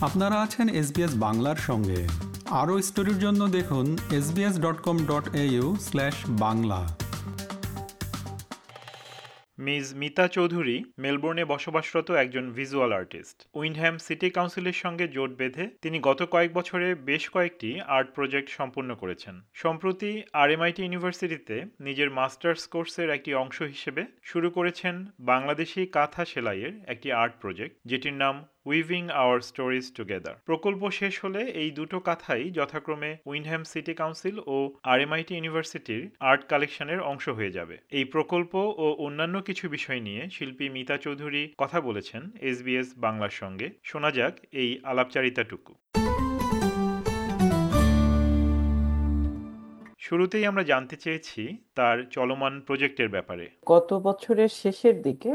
আপনারা আছেন এসবিএস বাংলার সঙ্গে। আরও স্টোরির জন্য দেখুন SBS dot com dot AU slash Bangla. Miss Mita Chowdhury, মেলবোর্নে বসবাসরত একজন ভিজুয়াল আর্টিস্ট উইন্ডহ্যাম সিটি কাউন্সিলের সঙ্গে জোট বেঁধে তিনি গত কয়েক বছরে বেশ কয়েকটি আর্ট প্রজেক্ট সম্পূর্ণ করেছেন। সম্প্রতি আরএমআইটি ইউনিভার্সিটিতে নিজের মাস্টার্স কোর্সের একটি অংশ হিসেবে শুরু করেছেন বাংলাদেশি কাঁথা সেলাইয়ের একটি আর্ট প্রজেক্ট, যেটির নাম উইভিং আওয়ার স্টোরিজ টুগেদার প্রকল্প শেষ হলে এই দুটো কাথাই যথাক্রমে উইনহ্যাম সিটি কাউন্সিল ও আরএমআইটি ইউনিভার্সিটির আর্ট কালেকশনের অংশ হয়ে যাবে। এই প্রকল্প ও অন্যান্য কিছু বিষয় নিয়ে শিল্পী মিতা চৌধুরী কথা বলেছেন এসবিএস বাংলার সঙ্গে। শোনা যাক এই আলাপচারিতাটুকু। শুরুতেই আমরা জানতে চেয়েছি তার চলমান প্রজেক্টের ব্যাপারে। গত বছরের শেষের দিকে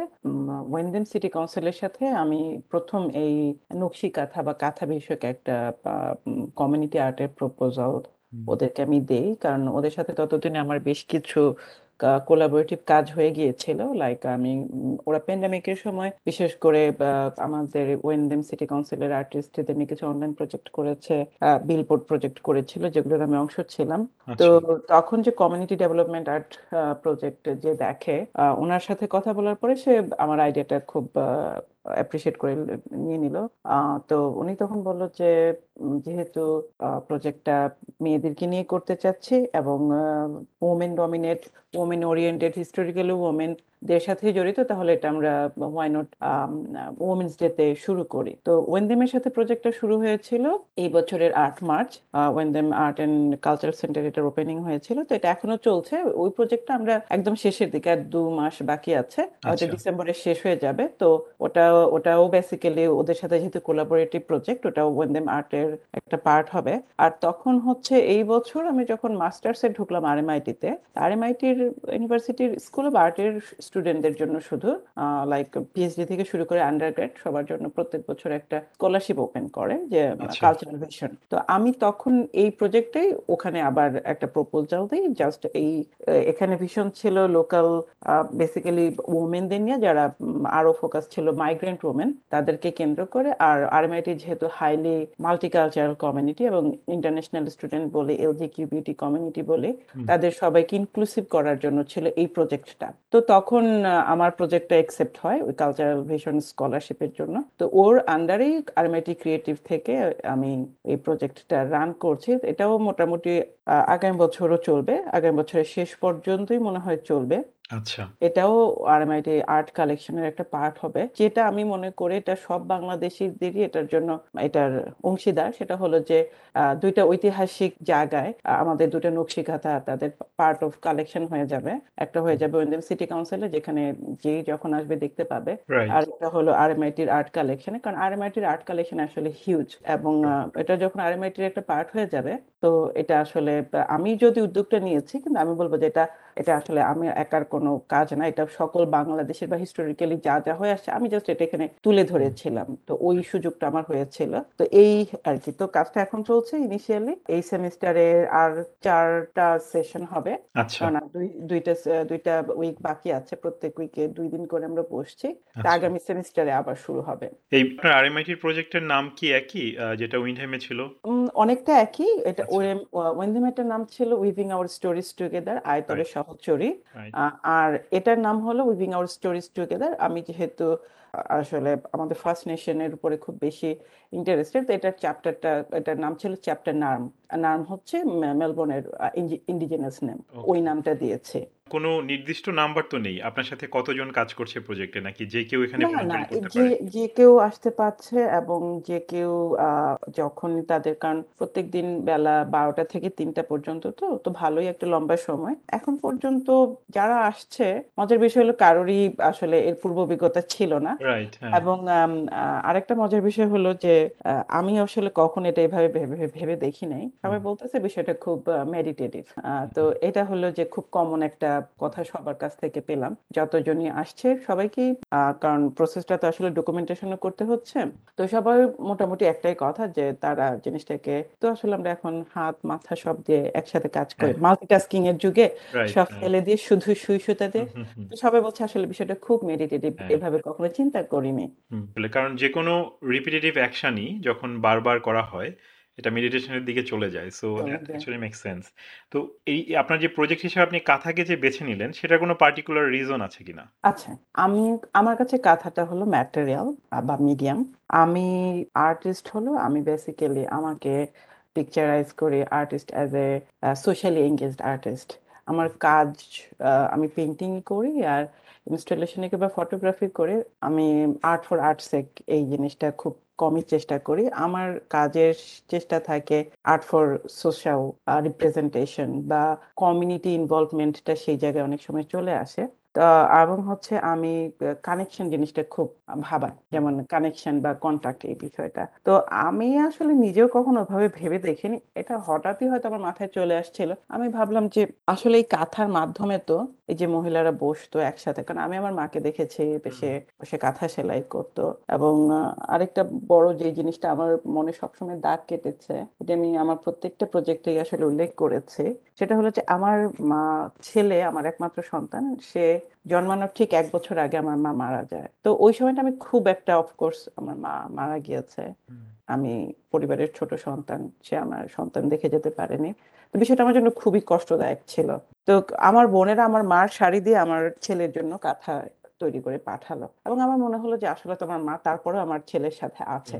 ওয়েন্ডেন সিটি কাউন্সিলের সাথে আমি প্রথম এই নকশি কাঁথা বা কাঁথা বিষয়ক একটা কমিউনিটি আর্টের প্রপোজাল ওদেরকে আমি দেই। কারণ ওদের সাথে ততদিনে আমার বেশ কিছু কোলাবোরেটিভ কাজ হয়ে গিয়েছিল। লাইক আমি ওরা প্যান্ডামিকের সময় বিশেষ করে আমাদের ওয়েন্ডেম সিটি কাউন্সিলের আর্টিস্টদের নিয়ে কিছু অনলাইন প্রজেক্ট করেছে বিলবোর্ড প্রজেক্ট করেছিল যেগুলোর আমি অংশ ছিলাম। তো আচ্ছা তখন যে কমিউনিটি ডেভেলপমেন্ট আর্ট প্রজেক্ট যে দেখে ওনার সাথে কথা বলার পরে সে আমার আইডিয়াটা খুব অ্যাপ্রিসিয়েট করে নিয়ে নিল। তো উনি তখন বলল যে যেহেতু প্রজেক্টটা মেয়েদেরকে নিয়ে করতে চাচ্ছি এবং women dominate women oriented historically women দের সাথে জড়িত তাহলে এটা আমরা হোয়াই নট ওমেন্স ডেতে শুরু করি। তো ওয়েনদেমের সাথে প্রজেক্টটা শুরু হয়েছিল এই বছরের আট March Wyndham art and cultural centre এটার ওপেনিং হয়েছিল। তো এটা এখনও চলছে ওই প্রজেক্টটা আমরা একদম শেষের দিকে আর দু মাস বাকি আছে ওটা আচ্ছা। ডিসেম্বরে শেষ হয়ে যাবে। তো ওটা ওটাও বেসিক্যালি ওদের সাথে যেহেতু কোলাবোরেটিভ প্রজেক্ট ওটাও ওয়েনদেম আর্টের একটা পার্ট হবে। আর তখন হচ্ছে এই বছর আমি যখন মাস্টার্স মাস্টার্সে ঢুকলাম আরএমআইটিতে আরএমআইটির ইউনিভার্সিটির স্কুল অফ আর্টের স্টুডেন্টদের জন্য শুধু লাইক পিএইচডি থেকে শুরু করে আন্ডারগ্রেড সবার জন্য প্রত্যেক বছর একটা স্কলারশিপ ওপেন করে যে আচ্ছা। কালচারাল ভিশন তো আমি তখন এই প্রজেক্টেই ওখানে আবার একটা প্রপোজাল দিই জাস্ট এই এখানে ভীষণ ছিল লোকাল বেসিক্যালি ওমেনদের নিয়ে যারা আরও ফোকাস ছিল মাইগ্রেন্ট ওমেন তাদেরকে কেন্দ্র করে আর আরএমআইটি যেহেতু হাইলি মাল্টিকালচারাল কমিউনিটি এবং ইন্টারন্যাশনাল স্টুডেন্ট বলে এলজি কিউবিটি কমিউনিটি বলে তাদের সবাইকে ইনক্লুসিভ করার জন্য ছিল এই প্রজেক্টটা তো তখন আহ, আমার প্রজেক্টটা অ্যাকসেপ্ট হয় ওই কালচারাল ভিশন স্কলারশিপের জন্য তো ওর আন্ডারেই আরমেটি ক্রিয়েটিভ থেকে আমি এই প্রজেক্টটা রান করছি। এটাও মোটামুটি আগামী বছরও চলবে। আগামী বছরের শেষ পর্যন্তই মনে হয় চলবে। আচ্ছা। এটাও আরএমআইটি আর্ট কালেকশনের একটা পার্ট হবে। যেটা আমি মনে করি এটা সব বাংলাদেশিদেরই এটার জন্য এটার অংশীদার। সেটা হলো যে দুইটা ঐতিহাসিক জায়গায় আমাদের দুটো নকশিকাঁথা তাদের পার্ট অফ কালেকশন হয়ে যাবে। একটা হয়ে যাবে ওয়েন্ডেম সিটি কাউন্সিলে যেখানে যেই যখন আসবে দেখতে পাবে। রাইট আর একটা হলো আরএমআইটির আর্ট কালেকশনে। কারণ আরএমআইটির আর্ট কালেকশন আসলে হিউজ এবং এটা যখন আরএমআইটির একটা পার্ট হয়ে যাবে তো এটা আসলে আমি যদি উদ্যোগটা নিয়েছি কিন্তু আমি বলব যে এটা এটা আসলে আমি একার কোনো কাজ না এটা সকল বাংলাদেশের বা হিস্টোরিক্যালি যা যা হয়ে আসছে আমি জাস্ট এটা এখানে তুলে ধরেছিলাম। তো ওই সুযোগটা আমার হয়েছিল। তো এই আর কি তো কাজটা এখন চলছে ইনিশিয়ালি এই সেমিস্টারে আর চারটা সেশন হবে। আচ্ছা। আর দুই দুইটা দুইটা উইক বাকি আছে প্রত্যেক উইকে দুই দিন করে আমরা বসছি। আচ্ছা। আগামী সেমিস্টারে আবার শুরু হবে। এই আরএমআইটির প্রজেক্টের নাম কি একই যেটা উইন্ডহ্যামে ছিল? অনেকটা একই। এটা আচ্ছা। ওয়েম ওয়েন্দিমেটার নাম ছিল উইভিং আওয়ার স্টোরিজ টুগেদার আয়তরে আ- আর এটার নাম হলো উইভিং আওয়ার স্টোরিজ টুগেদার আমি যেহেতু আসলে আমাদের ফার্স্ট নেশনের উপরে খুব বেশি ইন্টারেস্টেড তো এটার চ্যাপ্টারটা এটার নাম ছিল চ্যাপ্টার নার্ম নার্ম হচ্ছে মেলবোর্নের ইন্ডিজিনাস নেম ওই নামটা দিয়েছে। কোনো নির্দিষ্ট নাম্বার তো নেই। আপনার সাথে কতজন কাজ করছে প্রজেক্টে নাকি যে কেউ এখানে না না করতে যে পারে? যে কেউ আসতে পারছে এবং যে কেউ যখন তাদের কারণ প্রত্যেক দিন বেলা বারোটা থেকে তিনটা পর্যন্ত তো তো ভালোই একটা লম্বা সময়। এখন পর্যন্ত যারা আসছে মজার বিষয় হলো কারোরই আসলে এর পূর্ব অভিজ্ঞতা ছিল না। রাইট হ্যাঁ। এবং আরেকটা মজার বিষয় হলো যে আমি আসলে কখন এটা এভাবে ভেবে দেখি নাই। সবাই বলতেছে বিষয়টা খুব মেডিটেটিভ তো এটা হলো যে খুব কমন একটা কথা সবার কাছ থেকে পেলাম। যতজনই আসছে সবাইকেই কারণ প্রসেসটা তো আসলে ডকুমেন্টেশনও করতে হচ্ছে। তো সবাই মোটামুটি একটাই কথা যে তারা জিনিসটাকে তো আসলে আমরা এখন হাত মাথা সব দিয়ে একসাথে কাজ করি। হ্যাঁ। মাল্টিটাস্কিং এর যুগে সব ফেলে দিয়ে শুধু সুই হুম হুম সবাই বলছে আসলে বিষয়টা খুব মেডিটেটিভ হ্যাঁ। এভাবে কখনো চিন্তা করিনি। হুম, কারণ যে কোনো রিপিটেটিভ অ্যাকশনই যখন বারবার করা হয় এটা মেডিটেশনের দিকে চলে যায়। সো। অ্যাকচুয়ালি মেক সেন্স তো এই আপনার যে প্রজেক্ট হিসেবে আপনি কাঁথাকে যে বেছে নিলেন সেটা কোনো পার্টিকুলার রিজন আছে কিনা? আচ্ছা আমি আমার কাছে কাঁথাটা হলো ম্যাটেরিয়াল বা মিডিয়াম আমি আর্টিস্ট হলো আমি বেসিক্যালি আমাকে পিকচারাইজ করি artist as a socially engaged artist আমার কাজ আমি পেন্টিং করি আর ইনস্টলেশনে কিংবা ফটোগ্রাফি করে আমি আর্ট ফর আর্টসেক এই জিনিসটা খুব কমই চেষ্টা করি। আমার কাজের চেষ্টা থাকে আর্ট ফর সোশ্যাল রিপ্রেজেন্টেশন বা কমিউনিটি ইনভলভমেন্টটা সেই জায়গায় অনেক সময় চলে আসে। এবং হচ্ছে আমি কানেকশন জিনিসটা খুব ভাবা যেমন কানেকশন বা কন্ট্যাক্ট এই বিষয়টা। তো আমি আসলে নিজেও কখনো ভাবে ভেবে দেখিনি। এটা হঠাৎই হয়তো আমার মাথায় চলে আসছিল। আমি ভাবলাম যে আসলে এই কাঁথার মাধ্যমে তো এই যে মহিলারা বসতো একসাথে কারণ আমি আমার মাকে দেখেছি সে সে কাঁথা সেলাই করতো এবং আরেকটা বড় যে জিনিসটা আমার মনে সবসময় দাগ কেটেছে এটা আমি আমার প্রত্যেকটা প্রজেক্টেই আসলে উল্লেখ করেছি সেটা হলো যে আমার মা ছেলে আমার একমাত্র সন্তান সে জন্মানোর ঠিক এক বছর আগে আমার মা মারা যায়। তো ওই সময়টা আমি খুব একটা অফকোর্স আমার মা মারা গিয়েছে। আমি পরিবারের ছোট সন্তান, সে আমার সন্তান দেখে যেতে পারেনি। তো বিষয়টা আমার জন্য খুবই কষ্টদায়ক ছিল। তো আমার বোনেরা আমার মার শাড়ি দিয়ে আমার ছেলের জন্য কাঁথা তৈরি করে পাঠালো। এবং আমার মনে হলো যে আসলে তোমার মা তারপরেও আমার ছেলের সাথে আছে।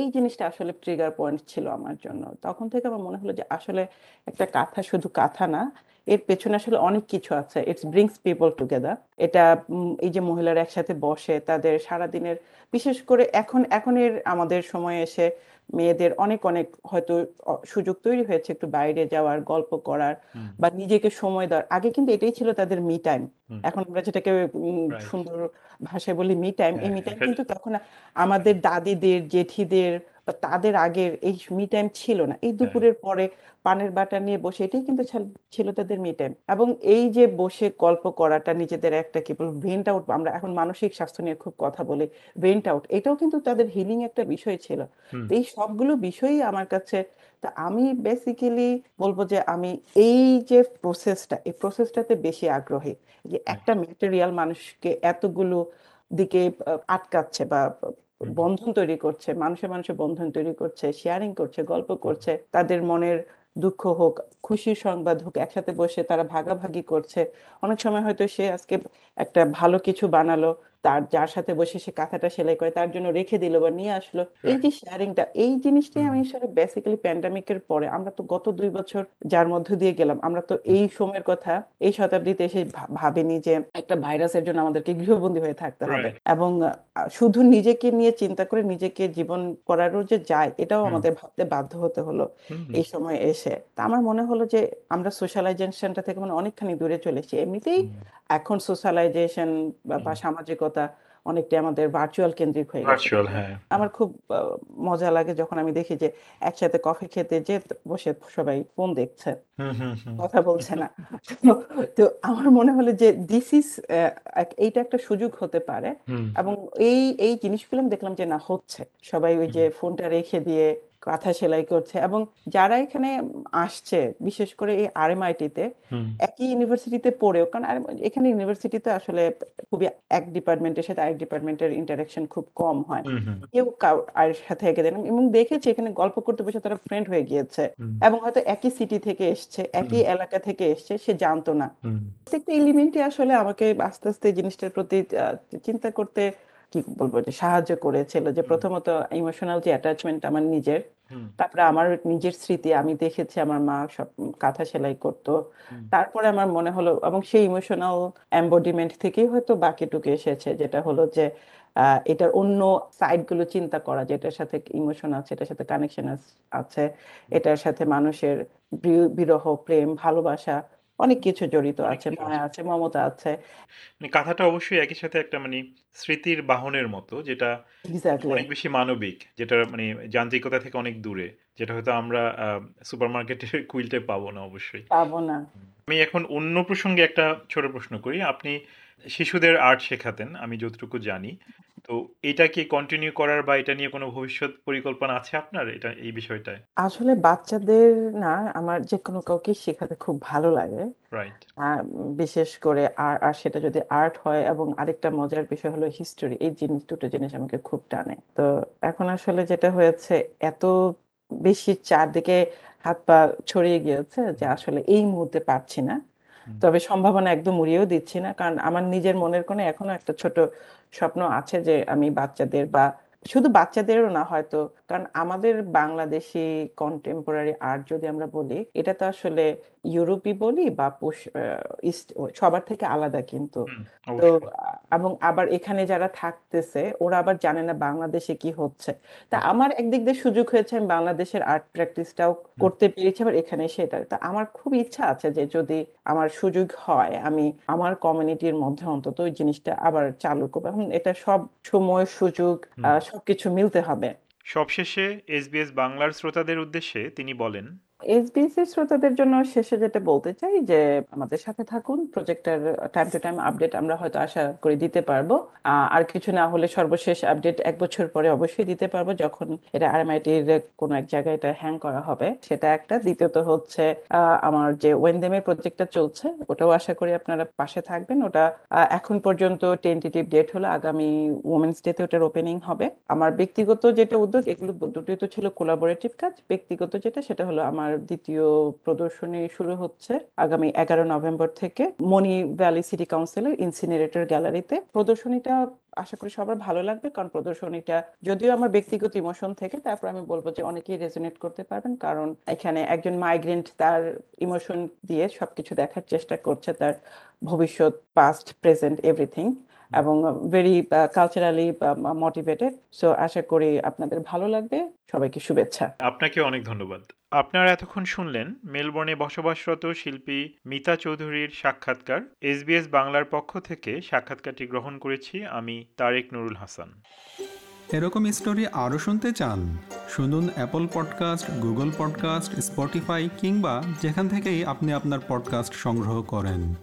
এই জিনিসটা আসলে ট্রিগার পয়েন্ট ছিল আমার জন্য। তখন থেকে আমার মনে হলো যে আসলে একটা কাঁথা শুধু কাঁথা না এর পেছনে আসলে অনেক কিছু আছে। ইটস ব্রিংস পিপল টুগেদার এটা এই যে মহিলারা একসাথে বসে তাদের সারাদিনের বিশেষ করে এখন এখন এর আমাদের সময়ে এসে মেয়েদের অনেক অনেক হয়তো সুযোগ তৈরি হয়েছে একটু বাইরে যাওয়ার গল্প করার বা নিজেকে সময় দেওয়ার। আগে কিন্তু এটাই ছিল তাদের মি টাইম এখন আমরা যেটাকে সুন্দর ভাষায় বলি মি টাইম এই হ্যাঁ, মি টাইম কিন্তু তখন আমাদের দাদিদের জেঠিদের বা তাদের আগের এই মি টাইম ছিল না। এই দুপুরের পরে পানের বাটা নিয়ে বসে এটাই কিন্তু ছিল তাদের মি টাইম এবং এই যে বসে গল্প করাটা নিজেদের একটা কি বলব ভেন্ট আউট আমরা এখন মানসিক স্বাস্থ্য নিয়ে খুব কথা বলি ভেন্ট আউট এটাও কিন্তু তাদের হিলিং একটা বিষয় ছিল। এই সবগুলো বিষয়ই আমার কাছে তা আমি বেসিক্যালি বলব যে আমি এই যে প্রসেসটা এই প্রসেসটাতে বেশি আগ্রহী যে একটা ম্যাটেরিয়াল মানুষকে এতগুলো দিকে আটকাচ্ছে বা। বন্ধন তৈরি করছে মানুষে মানুষে বন্ধন তৈরি করছে শেয়ারিং করছে গল্প করছে তাদের মনের দুঃখ হোক খুশির সংবাদ হোক একসাথে বসে তারা ভাগাভাগি করছে। অনেক সময় হয়তো সে আজকে একটা ভালো কিছু বানালো তার যার সাথে বসে সে কাঁথাটা সেলাই করে তার জন্য রেখে দিল বা নিয়ে আসলো। এই যে শেয়ারিংটা এই জিনিসটাই আমি আসলে বেসিক্যালি প্যান্ডামিকের পরে আমরা তো গত দুই বছর যার মধ্য দিয়ে গেলাম আমরা তো এই সময়ের কথা এই শতাব্দীতে এসে ভাবিনি যে একটা ভাইরাসের জন্য আমাদেরকে গৃহবন্দী হয়ে থাকতে হবে। এবং শুধু নিজেকে নিয়ে চিন্তা করে নিজেকে জীবন করারও যে যায় এটাও আমাদের ভাবতে বাধ্য হতে হলো এই সময় এসে। তা আমার মনে হলো যে আমরা সোশ্যালাইজেশনটা থেকে মানে অনেকখানি দূরে চলে এসেছি। এমনিতেই এখন সোশ্যালাইজেশন বা সামাজিকতা অনেকটাই আমাদের ভার্চুয়াল কেন্দ্রিক হয়ে গেছে। ভার্চুয়াল হ্যাঁ। আমার খুব মজা লাগে যখন আমি দেখি যে একসাথে কফি খেতে যে বসে সবাই ফোন দেখছে। কথা বলছে না। তো- তো আমার মনে হলো যে দিস ইজ এইটা একটা সুযোগ হতে পারে। এবং এই এই জিনিসগুলো আমি দেখলাম যে না হচ্ছে। সবাই ওই যে ফোনটা রেখে দিয়ে কাঁথা সেলাই করছে এবং যারা এখানে আসছে বিশেষ করে এই আরএমআইটিতে একই ইউনিভার্সিটিতে পড়েও কারণ এখানে ইউনিভার্সিটিতে আসলে খুবই এক ডিপার্টমেন্টের সাথে আরেক ডিপার্টমেন্টের ইন্টারাকশন খুব কম হয়। কেউ আর সাথে একে দেন এবং দেখেছি এখানে গল্প করতে বসে তারা ফ্রেন্ড হয়ে গিয়েছে এবং হয়তো একই সিটি থেকে এসছে একই এলাকা থেকে এসছে সে জানতো না। প্রত্যেকটা এলিমেন্টই আসলে আমাকে আস্তে আস্তে জিনিসটার প্রতি চিন্তা করতে কি বলব যে সাহায্য করেছিল যে প্রথমত ইমোশনাল যে অ্যাটাচমেন্ট আমার নিজের তারপরে আমার নিজের স্মৃতি আমি দেখেছি আমার মা সব কাঁথা সেলাই করতো। তারপরে আমার মনে হলো এবং সেই ইমোশনাল এম্বডিমেন্ট থেকেই হয়তো বাকিটুকু এসেছে যেটা হলো যে আহ, এটার অন্য সাইডগুলো চিন্তা করা যেটার সাথে ইমোশন আছে এটার সাথে কানেকশন আছে এটার সাথে মানুষের বিরহ প্রেম ভালোবাসা অনেক কিছু জড়িত অনেক আছে কিছু মায়া আছে। মমতা আছে। মানে কাঁথাটা অবশ্যই একই সাথে একটা মানে স্মৃতির বাহনের মতো যেটা এক্স্যাক্টলি অনেক বেশি মানবিক যেটা মানে যান্ত্রিকতা থেকে অনেক দূরে যেটা হয়তো আমরা সুপারমার্কেটের কুইলটে পাবো না অবশ্যই। পাবো না। আমি এখন অন্য প্রসঙ্গে একটা ছোট প্রশ্ন করি। আপনি শিশুদের আর্ট শেখাতেন আমি যতটুকু জানি। তো এটা কি কন্টিনিউ করার বা এটা নিয়ে কোনো ভবিষ্যৎ পরিকল্পনা আছে আপনার এটা এই বিষয়টায়? আসলে বাচ্চাদের না আমার যে কোনো কাউকে শেখাতে খুব ভালো লাগে। রাইট বিশেষ করে আর আর সেটা যদি আর্ট হয় এবং আরেকটা মজার বিষয় হলো হিস্টোরি এই জিনিস দুটো জিনিস আমাকে খুব টানে। তো এখন আসলে যেটা হয়েছে এত বেশি চারদিকে হাত পা ছড়িয়ে গিয়েছে যে আসলে এই মুহূর্তে পারছি না। তবে সম্ভাবনা একদম উড়িয়েও দিচ্ছি না কারণ আমার নিজের মনের কোণে এখনও একটা ছোট স্বপ্ন আছে যে আমি বাচ্চাদের বা শুধু বাচ্চাদেরও না হয়তো কারণ আমাদের বাংলাদেশি কন্টেম্পোরারি আর্ট যদি আমরা বলি এটা তো আসলে ইউরোপই বলি বা ইস্ট সবার থেকে আলাদা কিন্তু। তো এবং আবার এখানে যারা থাকতেছে ওরা আবার জানে না বাংলাদেশে কি হচ্ছে। তা আমার একদিক দিয়ে সুযোগ হয়েছে আমি বাংলাদেশের আর্ট প্র্যাকটিসটাও করতে পেরেছি আবার এখানে সেটা তা আমার খুব ইচ্ছা আছে যে যদি আমার সুযোগ হয় আমি আমার কমিউনিটির মধ্যে অন্তত ওই জিনিসটা আবার চালু করব। এখন এটা সব সময় সুযোগ সবকিছু মিলতে হবে। সবশেষে এসবিএস বাংলার শ্রোতাদের উদ্দেশ্যে তিনি বলেন এসবিএসি শ্রোতাদের জন্য শেষে যেটা বলতে চাই যে, আমাদের সাথে থাকুন। প্রজেক্টের টাইম টু টাইম আপডেট আমরা হয়তো আশা করি দিতে পারব। আর কিছু না হলে সর্বশেষ আপডেট এক বছর পরে অবশ্যই দিতে পারব, যখন এটা আরএমআইটির কোনো এক জায়গায় এটা হ্যাং করা হবে। সেটা একটা। দ্বিতীয়ত হচ্ছে আমার যে ওয়েনদেমের প্রজেক্টটা চলছে, ওটাও আশা করি আপনারা পাশে থাকবেন। ওটা এখন পর্যন্ত টেন্টেটিভ ডেট হলো আগামী উমেন্স ডেতে ওটার ওপেনিং হবে। আমার ব্যক্তিগত যেটা উদ্যোগ, এগুলো দুটোই তো ছিল কোলাবোরেটিভ কাজ। ব্যক্তিগত যেটা, সেটা হলো আমার দ্বিতীয় প্রদর্শনী শুরু হচ্ছে আগামী এগারো নভেম্বর থেকে মনি ভ্যালি সিটি কাউন্সিলের ইনসিনারেটর গ্যালারিতে। প্রদর্শনীটা আশা করি সবার ভালো লাগবে, কারণ প্রদর্শনীটা যদিও আমার ব্যক্তিগত ইমোশন থেকে, তারপর আমি বলব যে অনেকেই রেজোনেট করতে পারবেন, কারণ এখানে একজন মাইগ্রেন্ট তার ইমোশন দিয়ে সবকিছু দেখার চেষ্টা করছে, তার ভবিষ্যৎ পাস্ট প্রেজেন্ট এভরিথিং এবং ভেরি কালচারালি মোটিভেটেড সো আশা করি আপনাদের ভালো লাগবে, সবাইকে শুভেচ্ছা। আপনাকে অনেক ধন্যবাদ। আপনারা এতক্ষণ শুনলেন মেলবোর্নে বসবাসরত শিল্পী মিতা চৌধুরীর সাক্ষাৎকার। এসবিএস বাংলার পক্ষ থেকে সাক্ষাৎকারটি গ্রহণ করেছি আমি তারেক নুরুল হাসান। এরকম স্টোরি আরও শুনতে চান, শুনুন Apple podcast Google podcast Spotify কিংবা যেখান থেকেই আপনি আপনার পডকাস্ট সংগ্রহ করেন।